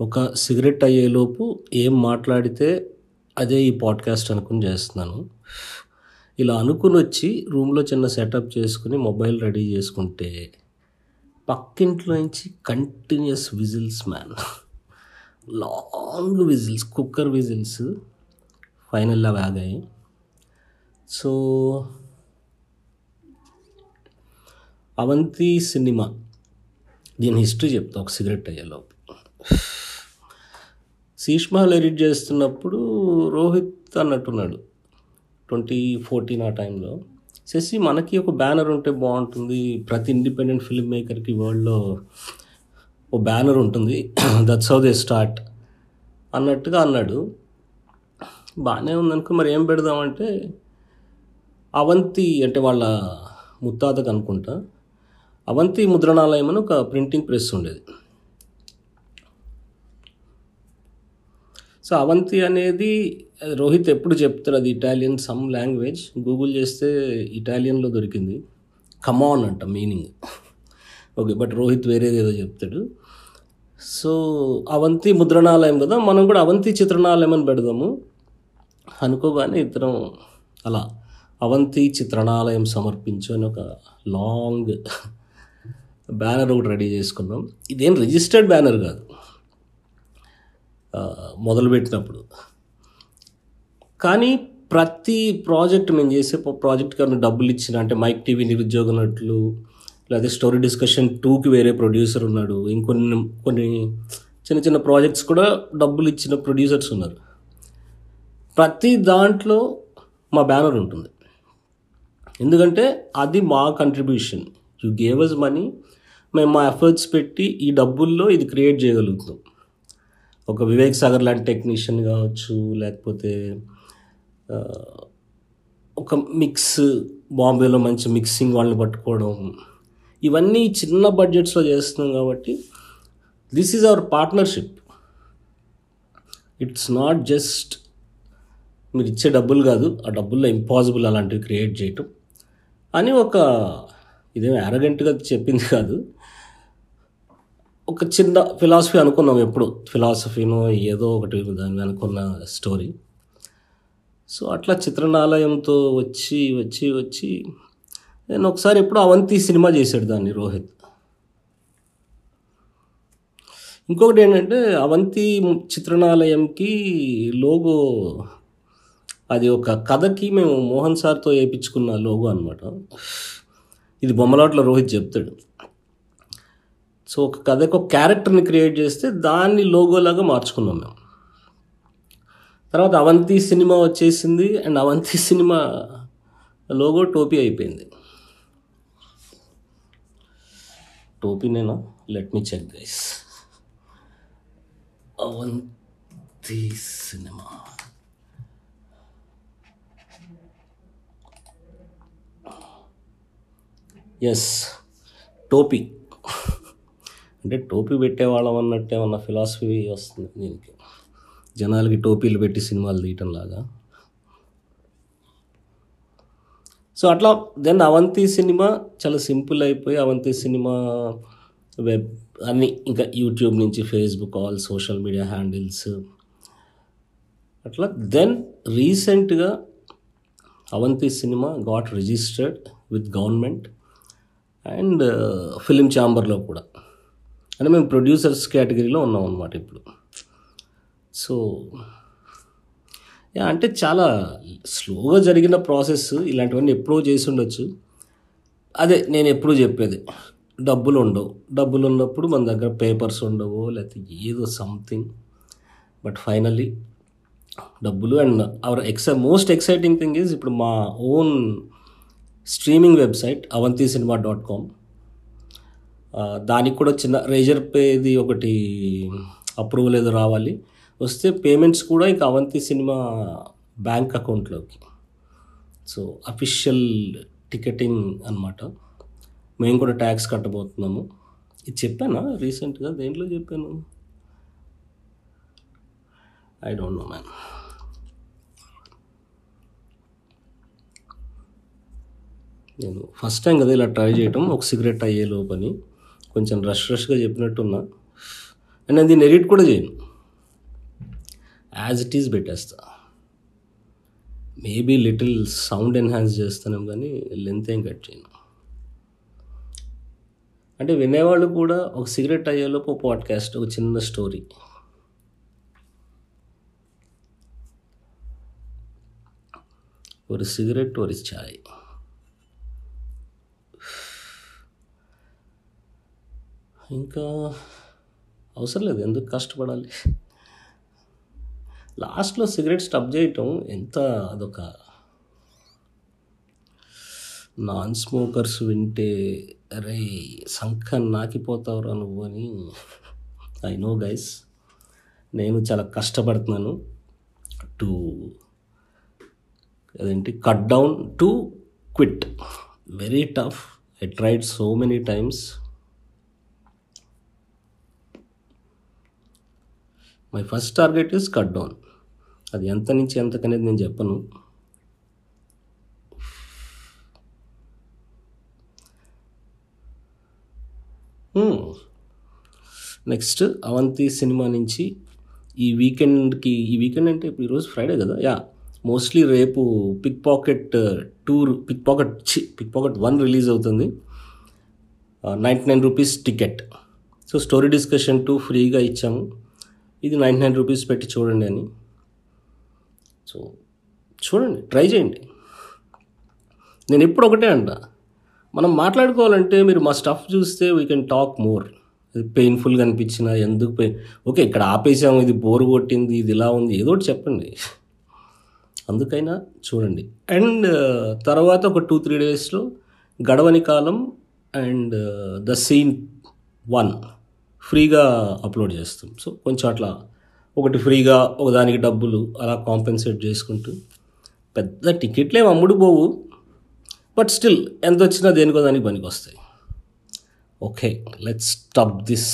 ఒక సిగరెట్ అయ్యేలోపు ఏం మాట్లాడితే అదే ఈ పాడ్కాస్ట్ అనుకుని చేస్తున్నాను. ఇలా అనుకుని వచ్చి రూమ్లో చిన్న సెటప్ చేసుకుని మొబైల్ రెడీ చేసుకుంటే పక్కింట్లో నుంచి continuous whistles man. Long whistles cooker whistles ఫైనల్గా ఆగాయి సో అవంతి సినిమా దీని హిస్టరీ చెప్తా ఒక సిగరెట్ అయ్యేలోపు. శీష్మహల్ ఎడిట్ చేస్తున్నప్పుడు రోహిత్ అన్నట్టున్నాడు. ట్వంటీ ఫోర్టీన్ ఆ టైంలో. శశి మనకి ఒక బ్యానర్ ఉంటే బాగుంటుంది. ప్రతి ఇండిపెండెంట్ ఫిల్మ్ మేకర్కి వరల్డ్లో ఓ బ్యానర్ ఉంటుంది. దట్స్ హౌ దే స్టార్ట్ అన్నట్టుగా అన్నాడు. బాగానే ఉందనుకో మరి ఏం పెడదామంటే అవంతి అంటే వాళ్ళ ముత్తాతకు అనుకుంటా. అవంతి ముద్రణాలయం అని ఒక ప్రింటింగ్ ప్రెస్ ఉండేది. సో అవంతి అనేది రోహిత్ ఎప్పుడు చెప్తారు అది ఇటాలియన్ సమ్ లాంగ్వేజ్ గూగుల్ చేస్తే ఇటాలియన్లో దొరికింది. కమాన్ అంట మీనింగ్ ఓకే బట్ రోహిత్ వేరేది ఏదో చెప్తాడు. సో అవంతి ముద్రణాలయం కదా మనం కూడా అవంతి చిత్రణాలయం అని పెడదాము. అనుకోగానే ఇద్దరం అలా అవంతి చిత్రణాలయం సమర్పించు అని ఒక లాంగ్ బ్యానర్ ఒకటి రెడీ చేసుకున్నాం. ఇదేం రిజిస్టర్డ్ బ్యానర్ కాదు. మొదలుపెట్టినప్పుడు. కానీ ప్రతి ప్రాజెక్ట్ మేము చేసే ప్రాజెక్ట్ కానీ డబ్బులు ఇచ్చిన అంటే మైక్ టీవీ నిరుద్యోగనట్లు లేదా స్టోరీ డిస్కషన్ టూకి వేరే ప్రొడ్యూసర్ ఉన్నాడు ఇంకొన్ని కొన్ని చిన్న చిన్న ప్రాజెక్ట్స్ కూడా డబ్బులు ఇచ్చిన ప్రొడ్యూసర్స్ ఉన్నారు. ప్రతి దాంట్లో మా బ్యానర్ ఉంటుంది. ఎందుకంటే అది మా contribution you gave us money మేము మా ఎఫర్ట్స్ పెట్టి ఈ డబ్బుల్లో ఇది క్రియేట్ చేయగలుగుతాం ఒక వివేక్ సాగర్ లాంటి టెక్నీషియన్ కావచ్చు లేకపోతే ఒక మిక్స్ బాంబేలో మంచి మిక్సింగ్ వాళ్ళని పట్టుకోవడం. ఇవన్నీ చిన్న బడ్జెట్స్లో చేస్తున్నాం కాబట్టి this is our partnership it's not just మీరు ఇచ్చే డబ్బులు కాదు ఆ డబ్బుల్లో ఇంపాసిబుల్ అలాంటివి క్రియేట్ చేయటం. అని ఒక ఇదేం అరగెంట్గా చెప్పింది కాదు. ఒక చిన్న ఫిలాసఫీ అనుకున్నాం ఎప్పుడు. ఫిలాసఫీనో ఏదో ఒకటి దాన్ని అనుకున్న స్టోరీ సో అట్లా చిత్రణాలయంతో వచ్చి వచ్చి వచ్చి నేను ఒకసారి ఎప్పుడు అవంతి సినిమా చేశాడు దాన్ని రోహిత్. ఇంకొకటి ఏంటంటే అవంతి చిత్రణాలయంకి లోగో అది ఒక కథకి మేము మోహన్ సార్తో వేయించుకున్న లోగో అనమాట ఇది బొమ్మలాట్లో రోహిత్ చెప్తాడు. సో ఒక కథకు ఒక క్యారెక్టర్ని క్రియేట్ చేస్తే దాన్ని లోగోలాగా మార్చుకున్నాం మేము. తర్వాత అవంతి సినిమా వచ్చేసింది అండ్ అవంతి సినిమా లోగో టోపీ అయిపోయింది. టోపీనేనా let me check guys Avanti cinema. Yes టోపీ. అంటే టోపీ పెట్టేవాళ్ళం అన్నట్టు ఏమన్నా ఫిలాసఫీ వస్తుంది దీనికి. జనాలకి టోపీలు పెట్టి సినిమాలు తీయటం లాగా. సో అట్లా దెన్ అవంతి సినిమా చాలా సింపుల్ అయిపోయి అవంతి సినిమా వెబ్ అన్ని ఇంకా యూట్యూబ్ నుంచి Facebook all social media handles. అట్లా దెన్ రీసెంట్గా Avanti cinema got registered with government and film ఛాంబర్లో కూడా. అంటే మేము ప్రొడ్యూసర్స్ కేటగిరీలో ఉన్నాం అనమాట ఇప్పుడు. సో అంటే చాలా స్లోగా జరిగిన ప్రాసెస్ ఇలాంటివన్నీ ఎప్పుడో చేసి ఉండొచ్చు. అదే నేను ఎప్పుడూ చెప్పేది డబ్బులు ఉండవు. డబ్బులు ఉన్నప్పుడు మన దగ్గర పేపర్స్ ఉండవు లేకపోతే ఏదో సంథింగ్ బట్ ఫైనల్లీ డబ్బులు and our exci most exciting thing is ఇప్పుడు మా own streaming website Avanti cinema dot com దానికి కూడా చిన్న రేజర్ పేది ఒకటి అప్రూవల్ ఏదో రావాలి. వస్తే పేమెంట్స్ కూడా ఇంకా అవంతి సినిమా బ్యాంక్ అకౌంట్లోకి. సో అఫీషియల్ టికెటింగ్ అనమాట మేము కూడా ట్యాక్స్ కట్టబోతున్నాము. ఇది చెప్పానా రీసెంట్గా దేంట్లో చెప్పాను? ఐ డోంట్ నో మ్యాన్ నేను ఫస్ట్ టైం కదా ఇలా ట్రై చేయటం. ఒక సిగరెట్ అయ్యే లోపని కొంచెం రష్ రష్గా చెప్పినట్టున్నా అండ్ నేను దీన్ని ఎడిట్ కూడా చేయను యాజ్ ఇట్ ఈస్ పెట్టేస్తా మేబీ లిటిల్ సౌండ్ ఎన్హాన్స్ చేస్తాను కానీ లెంత్ ఏం కట్ చేయను అంటే వినేవాళ్ళు కూడా ఒక సిగరెట్ అయ్యేలోపు పాడ్కాస్ట్ ఒక చిన్న స్టోరీ ஒரு సిగరెట్ ஒரு చాయ్ ఇంకా అవసరం లేదు ఎందుకు కష్టపడాలి? లాస్ట్లో సిగరెట్ స్టప్ చేయటం ఎంత అదొక నాన్ స్మోకర్స్ వింటే అరే సంఖ నాకిపోతావురా నువ్వు అని. ఐ నో గైస్ నేను చాలా కష్టపడుతున్నాను. టు అదేంటి? Cut down to quit very tough I tried so many times my first target is cut down అది ఎంత నుంచి ఎంతకనేది నేను చెప్పను. నెక్స్ట్ అవంతి సినిమా నుంచి ఈ వీకెండ్కి ఈ వీకెండ్ అంటే ఇప్పుడు ఈరోజు ఫ్రైడే కదా? యా మోస్ట్లీ రేపు pick pocket tour pick pocket చి పిక్ పాకెట్ వన్ రిలీజ్ అవుతుంది ninety nine rupees ticket so story discussion too ఫ్రీగా ఇచ్చాము. ఇది నైంటీ నైన్ రూపీస్ పెట్టి చూడండి అని. సో చూడండి ట్రై చేయండి. నేను ఎప్పుడు ఒకటే అంట మనం మాట్లాడుకోవాలంటే మీరు మా స్టఫ్ చూస్తే వీ కెన్ టాక్ మోర్ అది పెయిన్ఫుల్గా అనిపించిన ఎందుకు పెయిన్ ఓకే ఇక్కడ ఆపేసాము ఇది బోర్ కొట్టింది ఇది ఇలా ఉంది ఏదో ఒకటి చెప్పండి. అందుకైనా చూడండి. అండ్ uh, తర్వాత ఒక టూ త్రీ డేస్లో గడవని కాలం అండ్ ద సీన్ వన్ ఫ్రీగా అప్లోడ్ చేస్తాం. సో కొంచెం అట్లా ఒకటి ఫ్రీగా ఒకదానికి డబ్బులు అలా కాంపెన్సేట్ చేసుకుంటూ పెద్ద టికెట్లే అమ్ముడు పోవు బట్ స్టిల్ ఎంత వచ్చినా దేనికో దానికి పనికి వస్తాయి ఓకే లెట్స్ స్టాప్ దిస్.